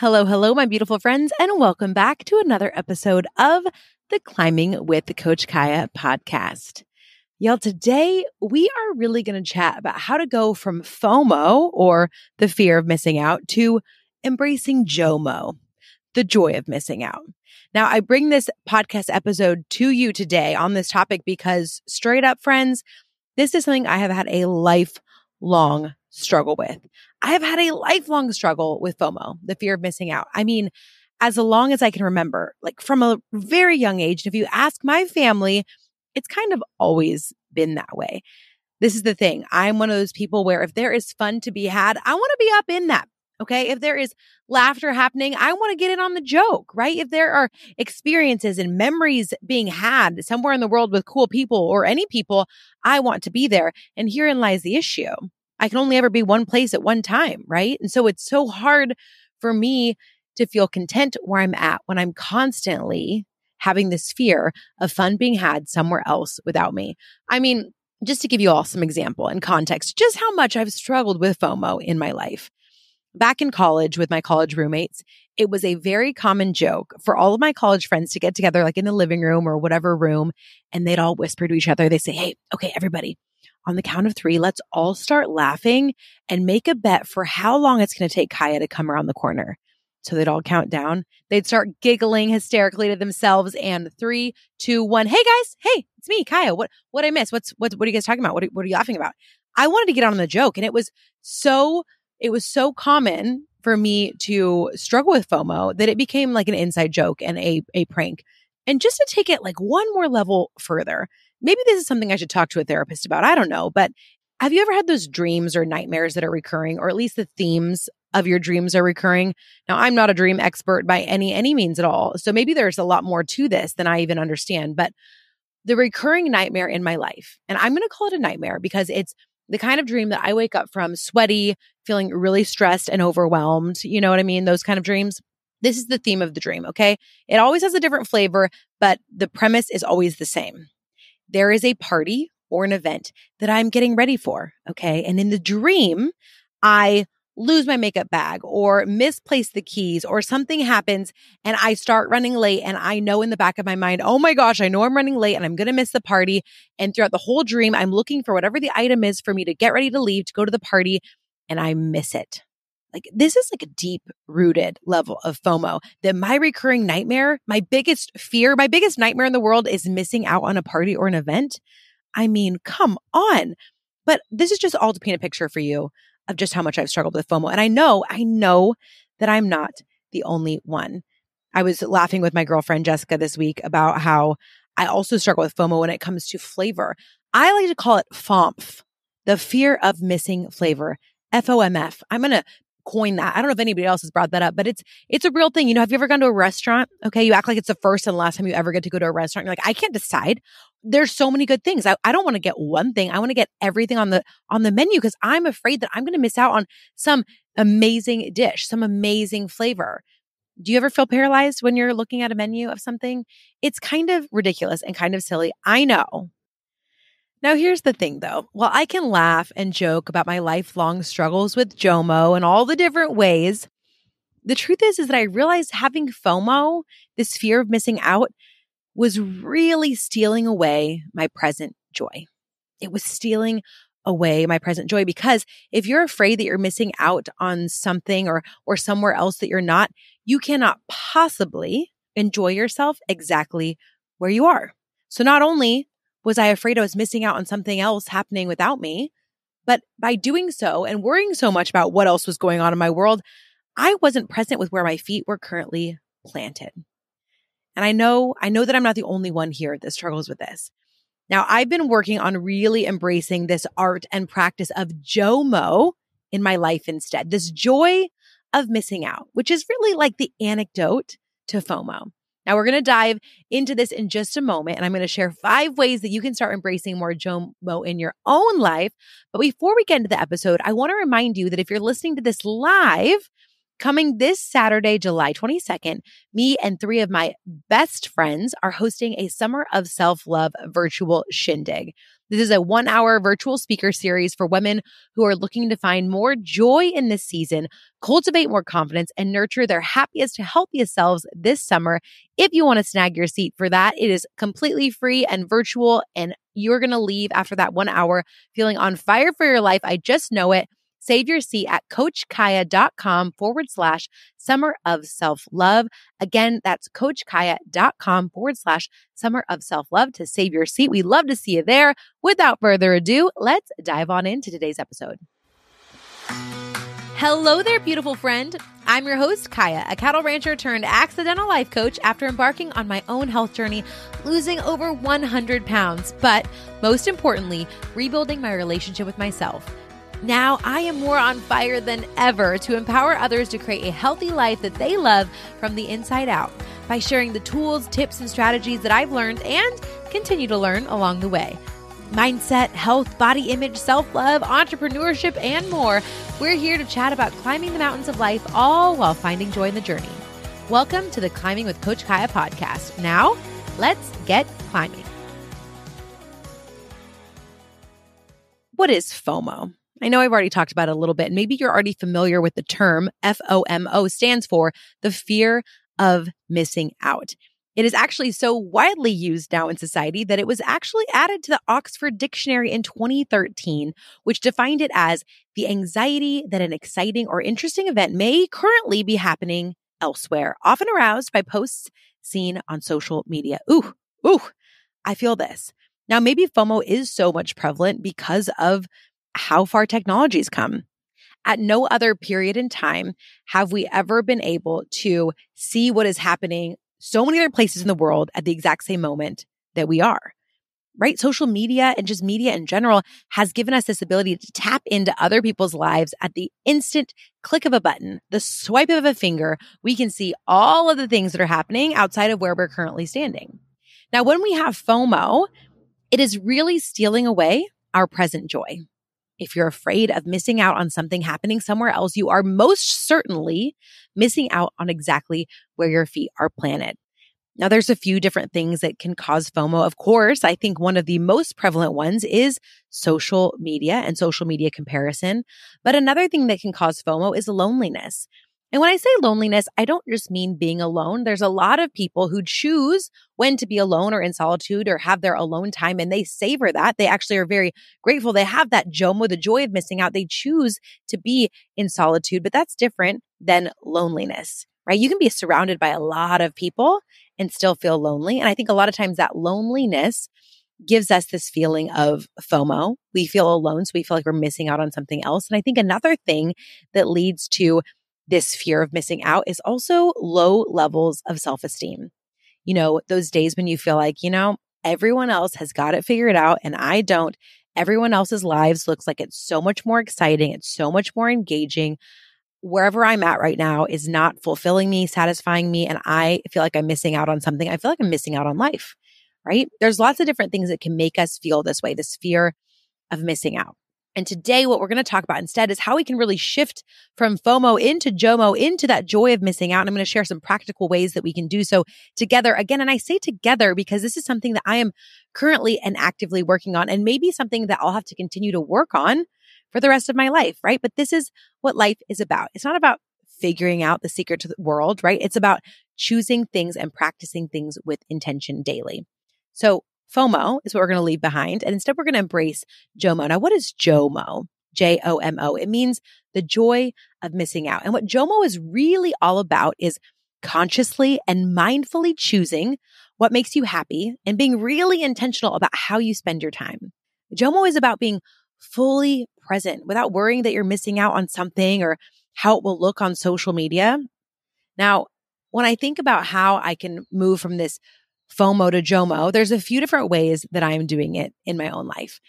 Hello, hello, my beautiful friends, and welcome back to another episode of the Climbing with Coach Kiah podcast. Y'all, today we are really going to chat about how to go from FOMO or the fear of missing out to embracing JOMO, the joy of missing out. Now, I bring this podcast episode to you today on this topic because straight up, friends, this is something I have had a lifelong struggle with. I have had a lifelong struggle with FOMO, the fear of missing out. I mean, as long as I can remember, like from a very young age. And If you ask my family, it's kind of always been that way. This is the thing. I'm one of those people where if there is fun to be had, I want to be up in that. Okay. If there is laughter happening, I want to get in on the joke, right? If there are experiences and memories being had somewhere in the world with cool people or any people, I want to be there. And herein lies the issue. I can only ever be one place at one time, right? And so it's so hard for me to feel content where I'm at when I'm constantly having this fear of fun being had somewhere else without me. I mean, just to give you all some example and context, just how much I've struggled with FOMO in my life. Back in college with my college roommates, it was a very common joke for all of my college friends to get together, like in the living room or whatever room, and they'd all whisper to each other. They say, Hey, okay, everybody, on the count of three, let's all start laughing and make a bet for how long it's going to take Kiah to come around the corner. So they'd all count down. They'd start giggling hysterically to themselves. And three, two, one. Hey guys, hey, it's me, Kiah. What what I miss? What's what? What are you guys talking about? What are, what are you laughing about? I wanted to get on the joke, and it was so it was so common for me to struggle with FOMO that it became like an inside joke and a a prank. And just to take it like one more level further, maybe this is something I should talk to a therapist about. I don't know. But have you ever had those dreams or nightmares that are recurring, or at least the themes of your dreams are recurring? Now, I'm not a dream expert by any any means at all. So maybe there's a lot more to this than I even understand. But the recurring nightmare in my life, and I'm going to call it a nightmare because it's the kind of dream that I wake up from sweaty, feeling really stressed and overwhelmed. You know what I mean? Those kind of dreams. This is the theme of the dream, okay? It always has a different flavor, but the premise is always the same there is a party or an event that I'm getting ready for. Okay. And in the dream, I lose my makeup bag or misplace the keys or something happens and I start running late and I know in the back of my mind, oh my gosh, I know I'm running late and I'm going to miss the party. And throughout the whole dream, I'm looking for whatever the item is for me to get ready to leave to go to the party and I miss it. Like this is like a deep rooted level of FOMO that my recurring nightmare, my biggest fear, my biggest nightmare in the world is missing out on a party or an event. I mean, come on. But this is just all to paint a picture for you of just how much I've struggled with FOMO. And I know, I know that I'm not the only one. I was laughing with my girlfriend Jessica this week about how I also struggle with FOMO when it comes to flavor. I like to call it FOMF, the fear of missing flavor. FOMF. I'm going to coin that. I don't know if anybody else has brought that up, but it's it's a real thing. You know, have you ever gone to a restaurant? Okay, you act like it's the first and last time you ever get to go to a restaurant. You're like, I can't decide. There's so many good things. I, I don't want to get one thing. I want to get everything on the on the menu because I'm afraid that I'm to miss out on some amazing dish, some amazing flavor. Do you ever feel paralyzed when you're looking at a menu of something? It's kind of ridiculous and kind of silly. I know. Now, here's the thing though. While I can laugh and joke about my lifelong struggles with JOMO and all the different ways, the truth is, is that I realized having FOMO, this fear of missing out, was really stealing away my present joy. It was stealing away my present joy because if you're afraid that you're missing out on something or or somewhere else that you're not, you cannot possibly enjoy yourself exactly where you are. So not only was I afraid I was missing out on something else happening without me? But by doing so and worrying so much about what else was going on in my world, I wasn't present with where my feet were currently planted. And I know, I know that I'm not the only one here that struggles with this. Now, I've been working on really embracing this art and practice of JOMO in my life instead, this joy of missing out, which is really like the anecdote to FOMO. Now, we're going to dive into this in just a moment, and I'm going to share five ways that you can start embracing more JOMO in your own life. But before we get into the episode, I want to remind you that if you're listening to this live, Coming this Saturday, July 22nd, me and three of my best friends are hosting a Summer of Self Love virtual shindig. This is a one hour virtual speaker series for women who are looking to find more joy in this season, cultivate more confidence, and nurture their happiest, to healthiest selves this summer. If you want to snag your seat for that, it is completely free and virtual, and you're going to leave after that one hour feeling on fire for your life. I just know it. Save your seat at coachkiah.com forward slash summer of self love. Again, that's coachkiah.com forward slash summer of self love to save your seat. We'd love to see you there. Without further ado, let's dive on into today's episode. Hello there, beautiful friend. I'm your host, Kiah, a cattle rancher turned accidental life coach after embarking on my own health journey, losing over 100 pounds, but most importantly, rebuilding my relationship with myself. Now I am more on fire than ever to empower others to create a healthy life that they love from the inside out by sharing the tools, tips, and strategies that I've learned and continue to learn along the way. Mindset, health, body image, self love, entrepreneurship, and more. We're here to chat about climbing the mountains of life, all while finding joy in the journey. Welcome to the Climbing with Coach Kiah podcast. Now, let's get climbing. What is FOMO? I know I've already talked about it a little bit. And maybe you're already familiar with the term FOMO stands for the fear of missing out. It is actually so widely used now in society that it was actually added to the Oxford Dictionary in 2013, which defined it as the anxiety that an exciting or interesting event may currently be happening elsewhere, often aroused by posts seen on social media. Ooh, ooh, I feel this. Now, maybe FOMO is so much prevalent because of how far technology's come. At no other period in time have we ever been able to see what is happening so many other places in the world at the exact same moment that we are. Right? Social media and just media in general has given us this ability to tap into other people's lives at the instant click of a button, the swipe of a finger. We can see all of the things that are happening outside of where we're currently standing. Now, when we have FOMO, it is really stealing away our present joy. If you're afraid of missing out on something happening somewhere else, you are most certainly missing out on exactly where your feet are planted. Now, there's a few different things that can cause FOMO. Of course, I think one of the most prevalent ones is social media and social media comparison. But another thing that can cause FOMO is loneliness. And when I say loneliness, I don't just mean being alone. There's a lot of people who choose when to be alone or in solitude or have their alone time and they savor that. They actually are very grateful. They have that JOMO, the joy of missing out. They choose to be in solitude, but that's different than loneliness, right? You can be surrounded by a lot of people and still feel lonely. And I think a lot of times that loneliness gives us this feeling of FOMO. We feel alone, so we feel like we're missing out on something else. And I think another thing that leads to this fear of missing out is also low levels of self esteem. You know, those days when you feel like, you know, everyone else has got it figured out and I don't. Everyone else's lives looks like it's so much more exciting. It's so much more engaging. Wherever I'm at right now is not fulfilling me, satisfying me. And I feel like I'm missing out on something. I feel like I'm missing out on life, right? There's lots of different things that can make us feel this way, this fear of missing out. And today, what we're going to talk about instead is how we can really shift from FOMO into JOMO, into that joy of missing out. And I'm going to share some practical ways that we can do so together again. And I say together because this is something that I am currently and actively working on, and maybe something that I'll have to continue to work on for the rest of my life, right? But this is what life is about. It's not about figuring out the secret to the world, right? It's about choosing things and practicing things with intention daily. So FOMO is what we're going to leave behind. And instead, we're going to embrace JOMO. Now, what is JOMO? J O M O. It means the joy of missing out. And what JOMO is really all about is consciously and mindfully choosing what makes you happy and being really intentional about how you spend your time. JOMO is about being fully present without worrying that you're missing out on something or how it will look on social media. Now, when I think about how I can move from this FOMO to JOMO, there's a few different ways that I'm doing it in my own life.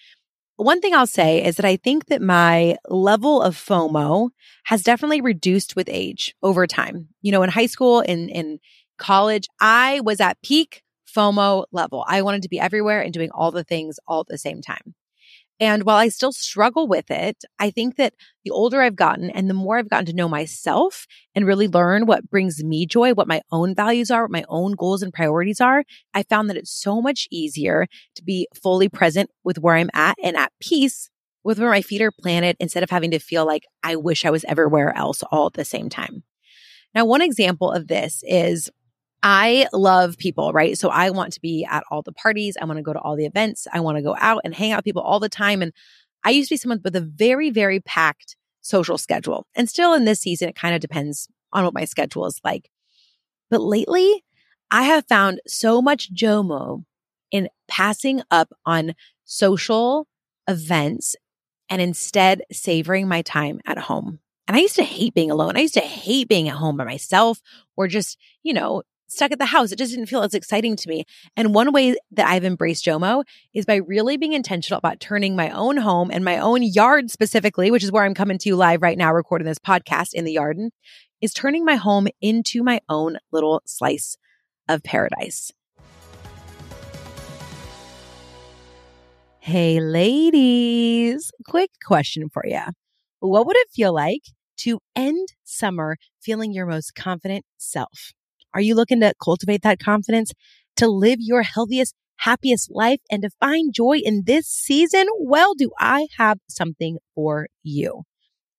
One thing I'll say is that I think that my level of FOMO has definitely reduced with age over time. You know, in high school, in, in college, I was at peak FOMO level. I wanted to be everywhere and doing all the things all at the same time. And while I still struggle with it, I think that the older I've gotten and the more I've gotten to know myself and really learn what brings me joy, what my own values are, what my own goals and priorities are, I found that it's so much easier to be fully present with where I'm at and at peace with where my feet are planted instead of having to feel like I wish I was everywhere else all at the same time. Now, one example of this is I love people, right? So I want to be at all the parties. I want to go to all the events. I want to go out and hang out with people all the time. And I used to be someone with a very, very packed social schedule. And still in this season, it kind of depends on what my schedule is like. But lately, I have found so much JOMO in passing up on social events and instead savoring my time at home. And I used to hate being alone. I used to hate being at home by myself or just, you know, stuck at the house. It just didn't feel as exciting to me. And one way that I've embraced JOMO is by really being intentional about turning my own home and my own yard specifically, which is where I'm coming to you live right now, recording this podcast in the garden, is turning my home into my own little slice of paradise. Hey, ladies, quick question for you. What would it feel like to end summer feeling your most confident self? Are you looking to cultivate that confidence to live your healthiest, happiest life and to find joy in this season? Well, do I have something for you?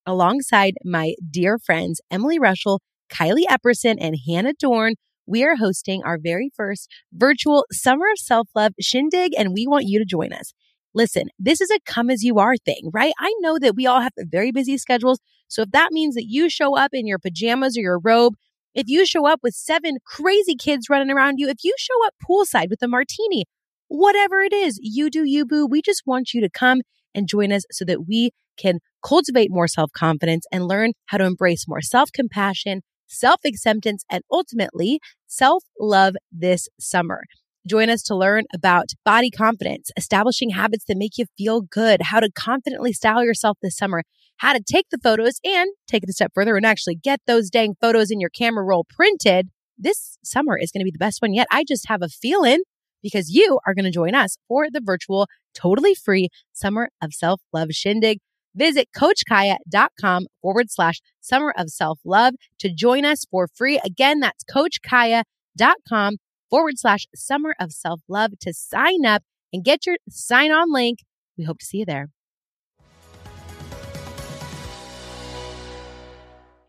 Alongside my dear friends, Emily Russell, Kylie Epperson, and Hannah Dorn, we are hosting our very first virtual Summer of Self Love shindig, and we want you to join us. Listen, this is a come as you are thing, right? I know that we all have very busy schedules. So if that means that you show up in your pajamas or your robe if you show up with seven crazy kids running around you, if you show up poolside with a martini, whatever it is, you do you, boo. We just want you to come and join us so that we can cultivate more self confidence and learn how to embrace more self compassion, self acceptance, and ultimately self love this summer. Join us to learn about body confidence, establishing habits that make you feel good, how to confidently style yourself this summer, how to take the photos and take it a step further and actually get those dang photos in your camera roll printed. This summer is going to be the best one yet. I just have a feeling because you are going to join us for the virtual, totally free Summer of Self Love Shindig. Visit CoachKiah.com forward slash Summer of Self Love to join us for free. Again, that's CoachKiah.com forward slash Summer of Self Love to sign up and get your sign on link. We hope to see you there.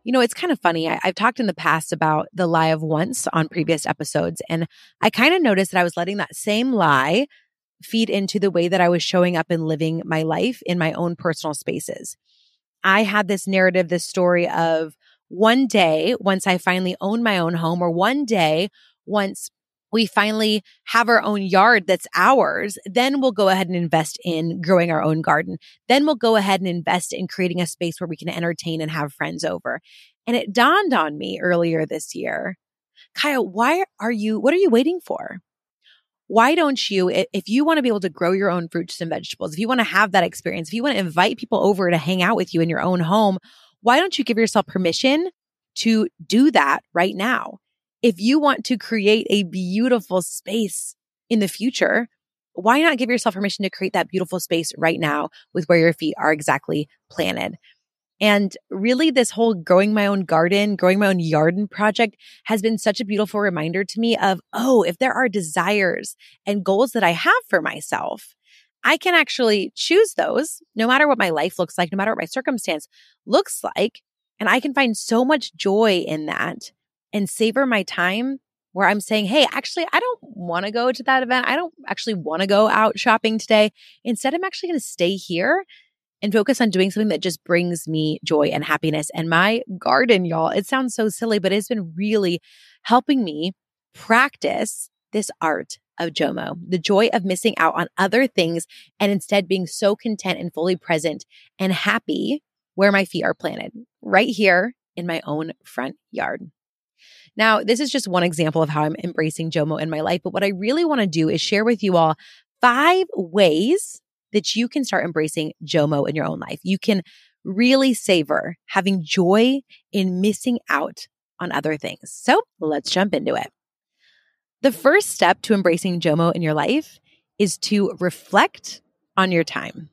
You know, it's kind of funny. I, have talked in the past about the lie of once on previous episodes, and I kind of noticed that I was letting that same lie feed into the way that I was showing up and living my life in my own personal spaces. I had this narrative, this story of one day, once I finally own my own home, or one day, once we finally have our own yard that's ours, then we'll go ahead and invest in growing our own garden. Then we'll go ahead and invest in creating a space where we can entertain and have friends over. And it dawned on me earlier this year, Kiah, why are you, what are you waiting for? Why don't you, if you want to be able to grow your own fruits and vegetables, if you want to have that experience, if you want to invite people over to hang out with you in your own home, why don't you give yourself permission to do that right now? If you want to create a beautiful space in the future, why not give yourself permission to create that beautiful space right now with where your feet are exactly planted? And really, this whole growing my own garden, growing my own garden project has been such a beautiful reminder to me of, oh, if there are desires and goals that I have for myself, I can actually choose those no matter what my life looks like, no matter what my circumstance looks like. And I can find so much joy in that and savor my time where I'm saying, Hey, actually, I don't want to go to that event. I don't actually want to go out shopping today. Instead, I'm actually going to stay here and focus on doing something that just brings me joy and happiness. And my garden, y'all, it sounds so silly, but it's been really helping me practice this art of Jomo, the joy of missing out on other things and instead being so content and fully present and happy where my feet are planted, right here in my own front yard. Now, this is just one example of how I'm embracing JOMO in my life. But what I really want to do is share with you all five ways that you can start embracing JOMO in your own life. You can really savor having joy in missing out on other things. So let's jump into it. The first step to embracing JOMO in your life is to reflect on your time.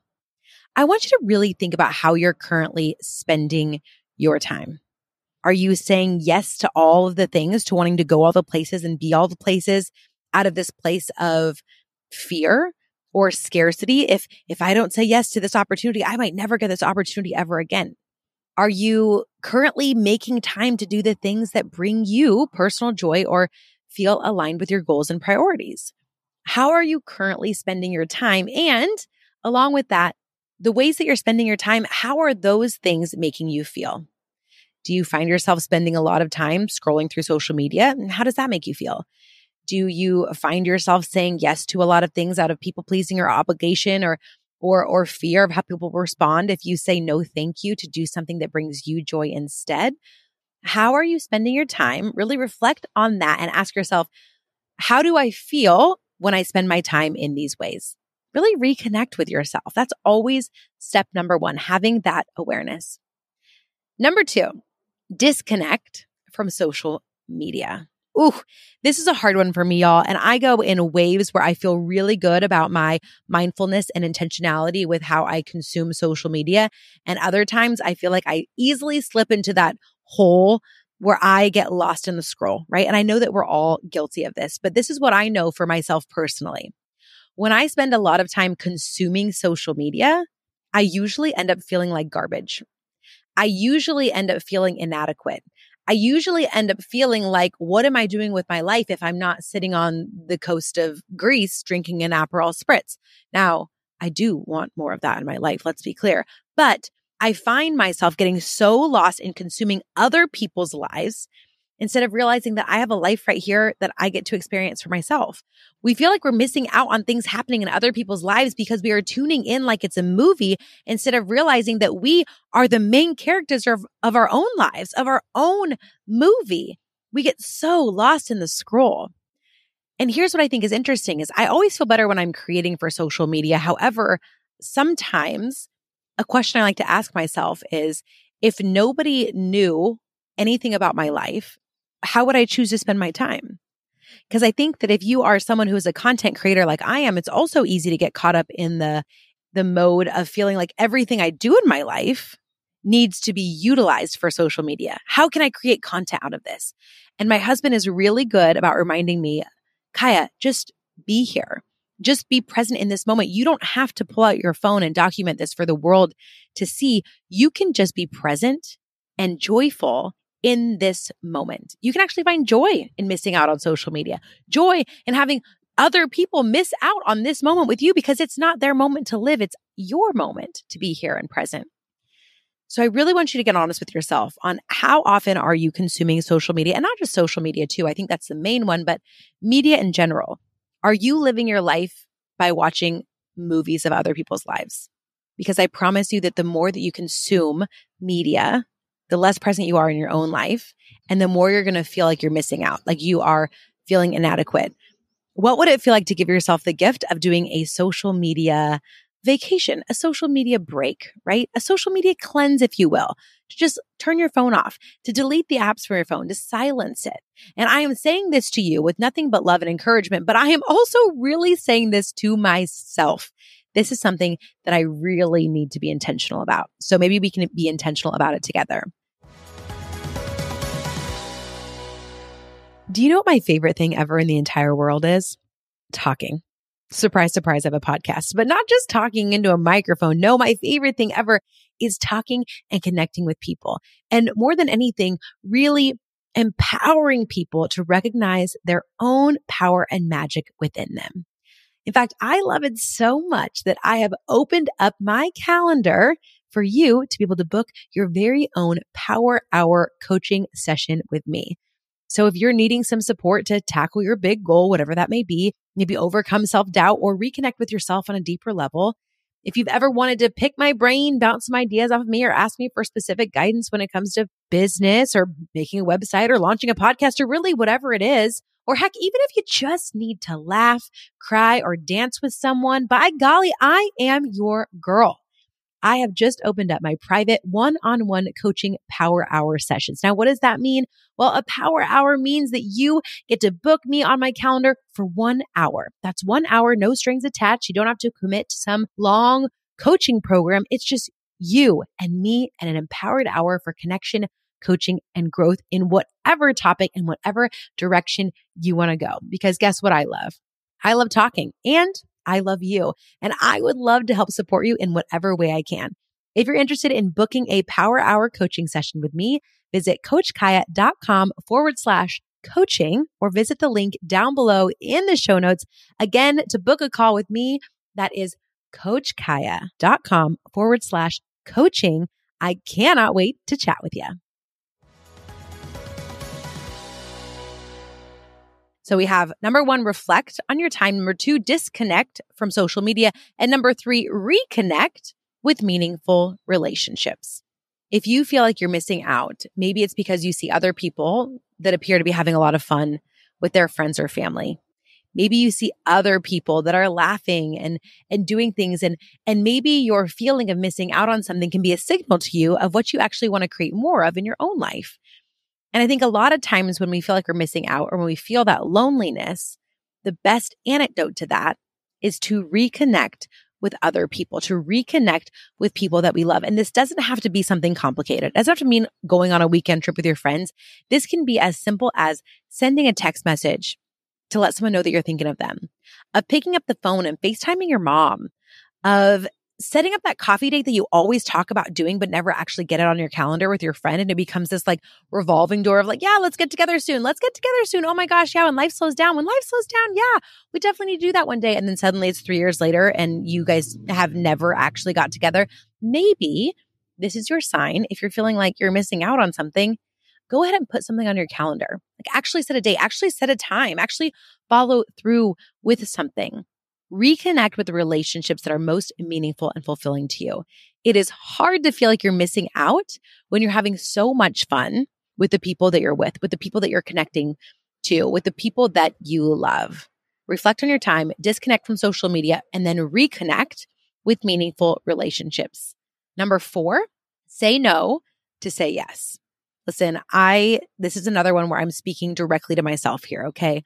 I want you to really think about how you're currently spending your time. Are you saying yes to all of the things, to wanting to go all the places and be all the places out of this place of fear or scarcity? If, if I don't say yes to this opportunity, I might never get this opportunity ever again. Are you currently making time to do the things that bring you personal joy or feel aligned with your goals and priorities? How are you currently spending your time? And along with that, the ways that you're spending your time, how are those things making you feel? Do you find yourself spending a lot of time scrolling through social media? And how does that make you feel? Do you find yourself saying yes to a lot of things out of people pleasing or obligation or or or fear of how people respond if you say no thank you to do something that brings you joy instead? How are you spending your time? Really reflect on that and ask yourself how do i feel when i spend my time in these ways? Really reconnect with yourself. That's always step number 1 having that awareness. Number 2 disconnect from social media Ooh, this is a hard one for me, y'all. And I go in waves where I feel really good about my mindfulness and intentionality with how I consume social media. And other times I feel like I easily slip into that hole where I get lost in the scroll, right? And I know that we're all guilty of this, but this is what I know for myself personally. When I spend a lot of time consuming social media, I usually end up feeling like garbage. I usually end up feeling inadequate. I usually end up feeling like, what am I doing with my life if I'm not sitting on the coast of Greece drinking an Aperol spritz? Now, I do want more of that in my life. Let's be clear. But I find myself getting so lost in consuming other people's lives instead of realizing that I have a life right here that I get to experience for myself. We feel like we're missing out on things happening in other people's lives because we are tuning in like it's a movie instead of realizing that we are the main characters of, of our own lives, of our own movie. We get so lost in the scroll. And here's what I think is interesting is I always feel better when I'm creating for social media. However, sometimes a question I like to ask myself is if nobody knew anything about my life, how would I choose to spend my time? Because I think that if you are someone who is a content creator like I am, it's also easy to get caught up in the the mode of feeling like everything I do in my life needs to be utilized for social media. How can I create content out of this? And my husband is really good about reminding me, Kiah, just be here. Just be present in this moment. You don't have to pull out your phone and document this for the world to see. You can just be present and joyful in this moment. You can actually find joy in missing out on social media, joy in having other people miss out on this moment with you because it's not their moment to live. It's your moment to be here and present. So I really want you to get honest with yourself on how often are you consuming social media and not just social media too. I think that's the main one, but media in general. Are you living your life by watching movies of other people's lives? Because I promise you that the more that you consume media, the less present you are in your own life and the more you're going to feel like you're missing out, like you are feeling inadequate. What would it feel like to give yourself the gift of doing a social media vacation, a social media break, right? A social media cleanse, if you will, to just turn your phone off, to delete the apps from your phone, to silence it. And I am saying this to you with nothing but love and encouragement, but I am also really saying this to myself. This is something that I really need to be intentional about. So maybe we can be intentional about it together. Do you know what my favorite thing ever in the entire world is? Talking. Surprise, surprise, I have a podcast, but not just talking into a microphone. No, my favorite thing ever is talking and connecting with people. And more than anything, really empowering people to recognize their own power and magic within them. In fact, I love it so much that I have opened up my calendar for you to be able to book your very own power hour coaching session with me. So if you're needing some support to tackle your big goal, whatever that may be, maybe overcome self doubt or reconnect with yourself on a deeper level. If you've ever wanted to pick my brain, bounce some ideas off of me, or ask me for specific guidance when it comes to business or making a website or launching a podcast or really whatever it is, or heck, even if you just need to laugh, cry, or dance with someone, by golly, I am your girl. I have just opened up my private one on one coaching power hour sessions. Now, what does that mean? Well, a power hour means that you get to book me on my calendar for one hour. That's one hour, no strings attached. You don't have to commit to some long coaching program. It's just you and me and an empowered hour for connection, coaching, and growth in whatever topic and whatever direction you want to go. Because guess what I love? I love talking and I love you. And I would love to help support you in whatever way I can. If you're interested in booking a power hour coaching session with me, visit coachkiah.com forward slash coaching or visit the link down below in the show notes. Again, to book a call with me, that is coachkiah.com forward slash coaching. I cannot wait to chat with you. So we have number one, reflect on your time. Number two, disconnect from social media. And number three, reconnect with meaningful relationships. If you feel like you're missing out, maybe it's because you see other people that appear to be having a lot of fun with their friends or family. Maybe you see other people that are laughing and, and doing things and, and maybe your feeling of missing out on something can be a signal to you of what you actually want to create more of in your own life. And I think a lot of times when we feel like we're missing out or when we feel that loneliness, the best antidote to that is to reconnect with other people, to reconnect with people that we love. And this doesn't have to be something complicated. It doesn't have to mean going on a weekend trip with your friends. This can be as simple as sending a text message to let someone know that you're thinking of them, of picking up the phone and FaceTiming your mom, of setting up that coffee date that you always talk about doing, but never actually get it on your calendar with your friend. And it becomes this like revolving door of like, yeah, let's get together soon. Let's get together soon. Oh my gosh. Yeah. When life slows down, when life slows down. Yeah. We definitely need to do that one day. And then suddenly it's three years later and you guys have never actually got together. Maybe this is your sign. If you're feeling like you're missing out on something, go ahead and put something on your calendar. Like actually set a date, actually set a time, actually follow through with something reconnect with the relationships that are most meaningful and fulfilling to you. It is hard to feel like you're missing out when you're having so much fun with the people that you're with, with the people that you're connecting to, with the people that you love. Reflect on your time, disconnect from social media, and then reconnect with meaningful relationships. Number four, say no to say yes. Listen, I, this is another one where I'm speaking directly to myself here. Okay.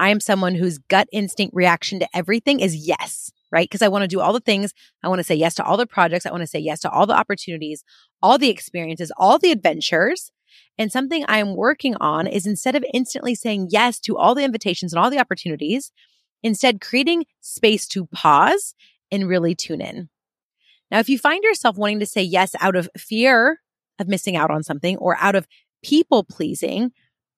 I am someone whose gut instinct reaction to everything is yes, right? Because I want to do all the things. I want to say yes to all the projects. I want to say yes to all the opportunities, all the experiences, all the adventures. And something I'm working on is instead of instantly saying yes to all the invitations and all the opportunities, instead creating space to pause and really tune in. Now, if you find yourself wanting to say yes out of fear of missing out on something or out of people pleasing,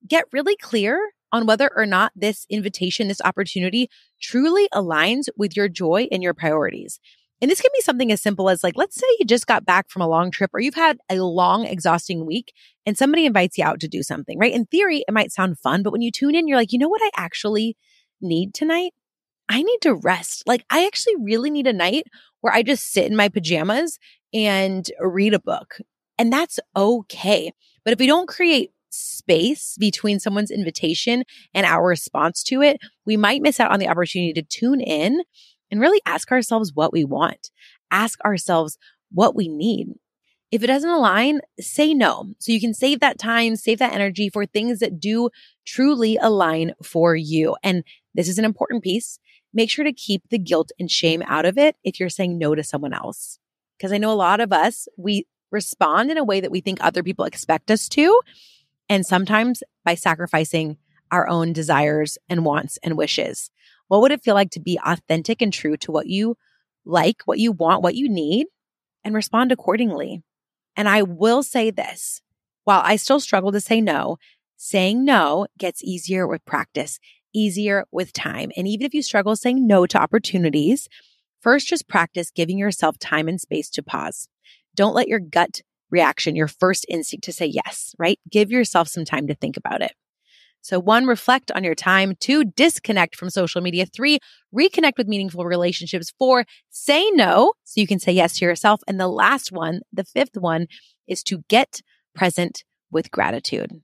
get really clear on whether or not this invitation, this opportunity truly aligns with your joy and your priorities. And this can be something as simple as like, let's say you just got back from a long trip or you've had a long, exhausting week and somebody invites you out to do something, right? In theory, it might sound fun, but when you tune in, you're like, you know what I actually need tonight? I need to rest. Like, I actually really need a night where I just sit in my pajamas and read a book. And that's okay. But if we don't create space between someone's invitation and our response to it, we might miss out on the opportunity to tune in and really ask ourselves what we want, ask ourselves what we need. If it doesn't align, say no. So you can save that time, save that energy for things that do truly align for you. And this is an important piece. Make sure to keep the guilt and shame out of it if you're saying no to someone else. Because I know a lot of us, we respond in a way that we think other people expect us to. And sometimes by sacrificing our own desires and wants and wishes. What would it feel like to be authentic and true to what you like, what you want, what you need, and respond accordingly? And I will say this while I still struggle to say no, saying no gets easier with practice, easier with time. And even if you struggle saying no to opportunities, first just practice giving yourself time and space to pause. Don't let your gut reaction, your first instinct to say yes, right? Give yourself some time to think about it. So one, reflect on your time. Two, disconnect from social media. Three, reconnect with meaningful relationships. Four, say no so you can say yes to yourself. And the last one, the fifth one is to get present with gratitude.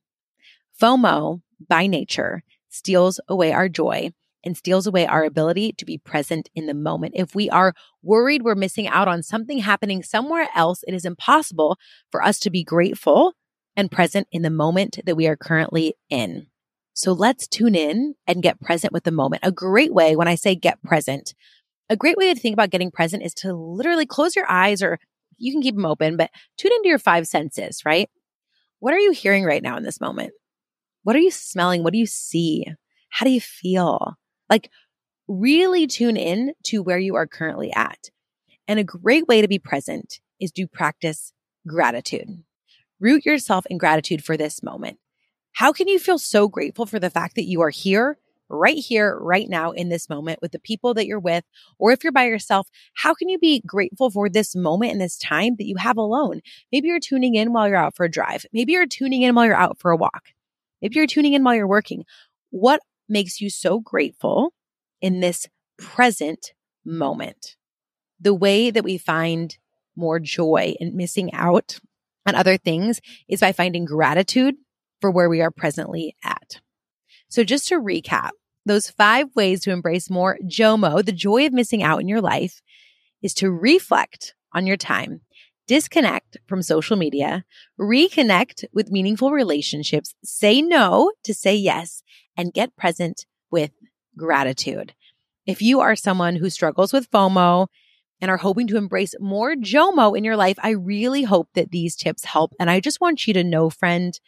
FOMO by nature steals away our joy and steals away our ability to be present in the moment. If we are worried we're missing out on something happening somewhere else, it is impossible for us to be grateful and present in the moment that we are currently in. So let's tune in and get present with the moment. A great way when I say get present, A great way to think about getting present is to literally close your eyes or you can keep them open, but tune into your five senses, right? What are you hearing right now in this moment? What are you smelling? What do you see? How do you feel? Like, really tune in to where you are currently at. And a great way to be present is to practice gratitude. Root yourself in gratitude for this moment. How can you feel so grateful for the fact that you are here, right here, right now in this moment with the people that you're with? Or if you're by yourself, how can you be grateful for this moment and this time that you have alone? Maybe you're tuning in while you're out for a drive. Maybe you're tuning in while you're out for a walk. Maybe you're tuning in while you're working. What makes you so grateful in this present moment? The way that we find more joy in missing out on other things is by finding gratitude for where we are presently at. So just to recap, those five ways to embrace more JOMO, the joy of missing out in your life, is to reflect on your time, disconnect from social media, reconnect with meaningful relationships, say no to say yes, and get present with gratitude. If you are someone who struggles with FOMO and are hoping to embrace more JOMO in your life, I really hope that these tips help. And I just want you to know, friend,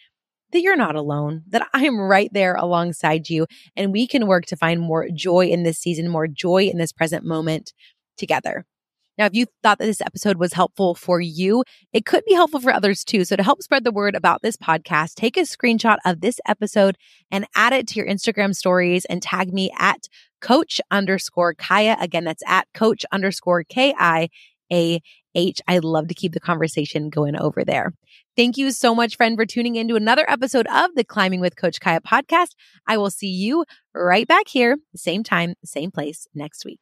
that you're not alone, that I am right there alongside you, and we can work to find more joy in this season, more joy in this present moment together. Now, if you thought that this episode was helpful for you, it could be helpful for others too. So, to help spread the word about this podcast, take a screenshot of this episode and add it to your Instagram stories and tag me at coach underscore Kiah. Again, that's at coach underscore K I A H. I'd love to keep the conversation going over there. Thank you so much, friend, for tuning into another episode of the Climbing with Coach Kiah podcast. I will see you right back here, same time, same place next week.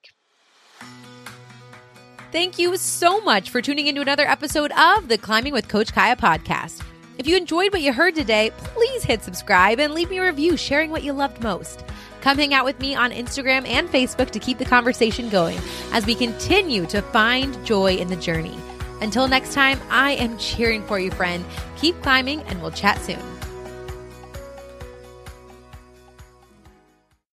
Thank you so much for tuning into another episode of the Climbing with Coach Kiah podcast. If you enjoyed what you heard today, please hit subscribe and leave me a review sharing what you loved most. Come hang out with me on Instagram and Facebook to keep the conversation going as we continue to find joy in the journey. Until next time, I am cheering for you, friend. Keep climbing, and we'll chat soon.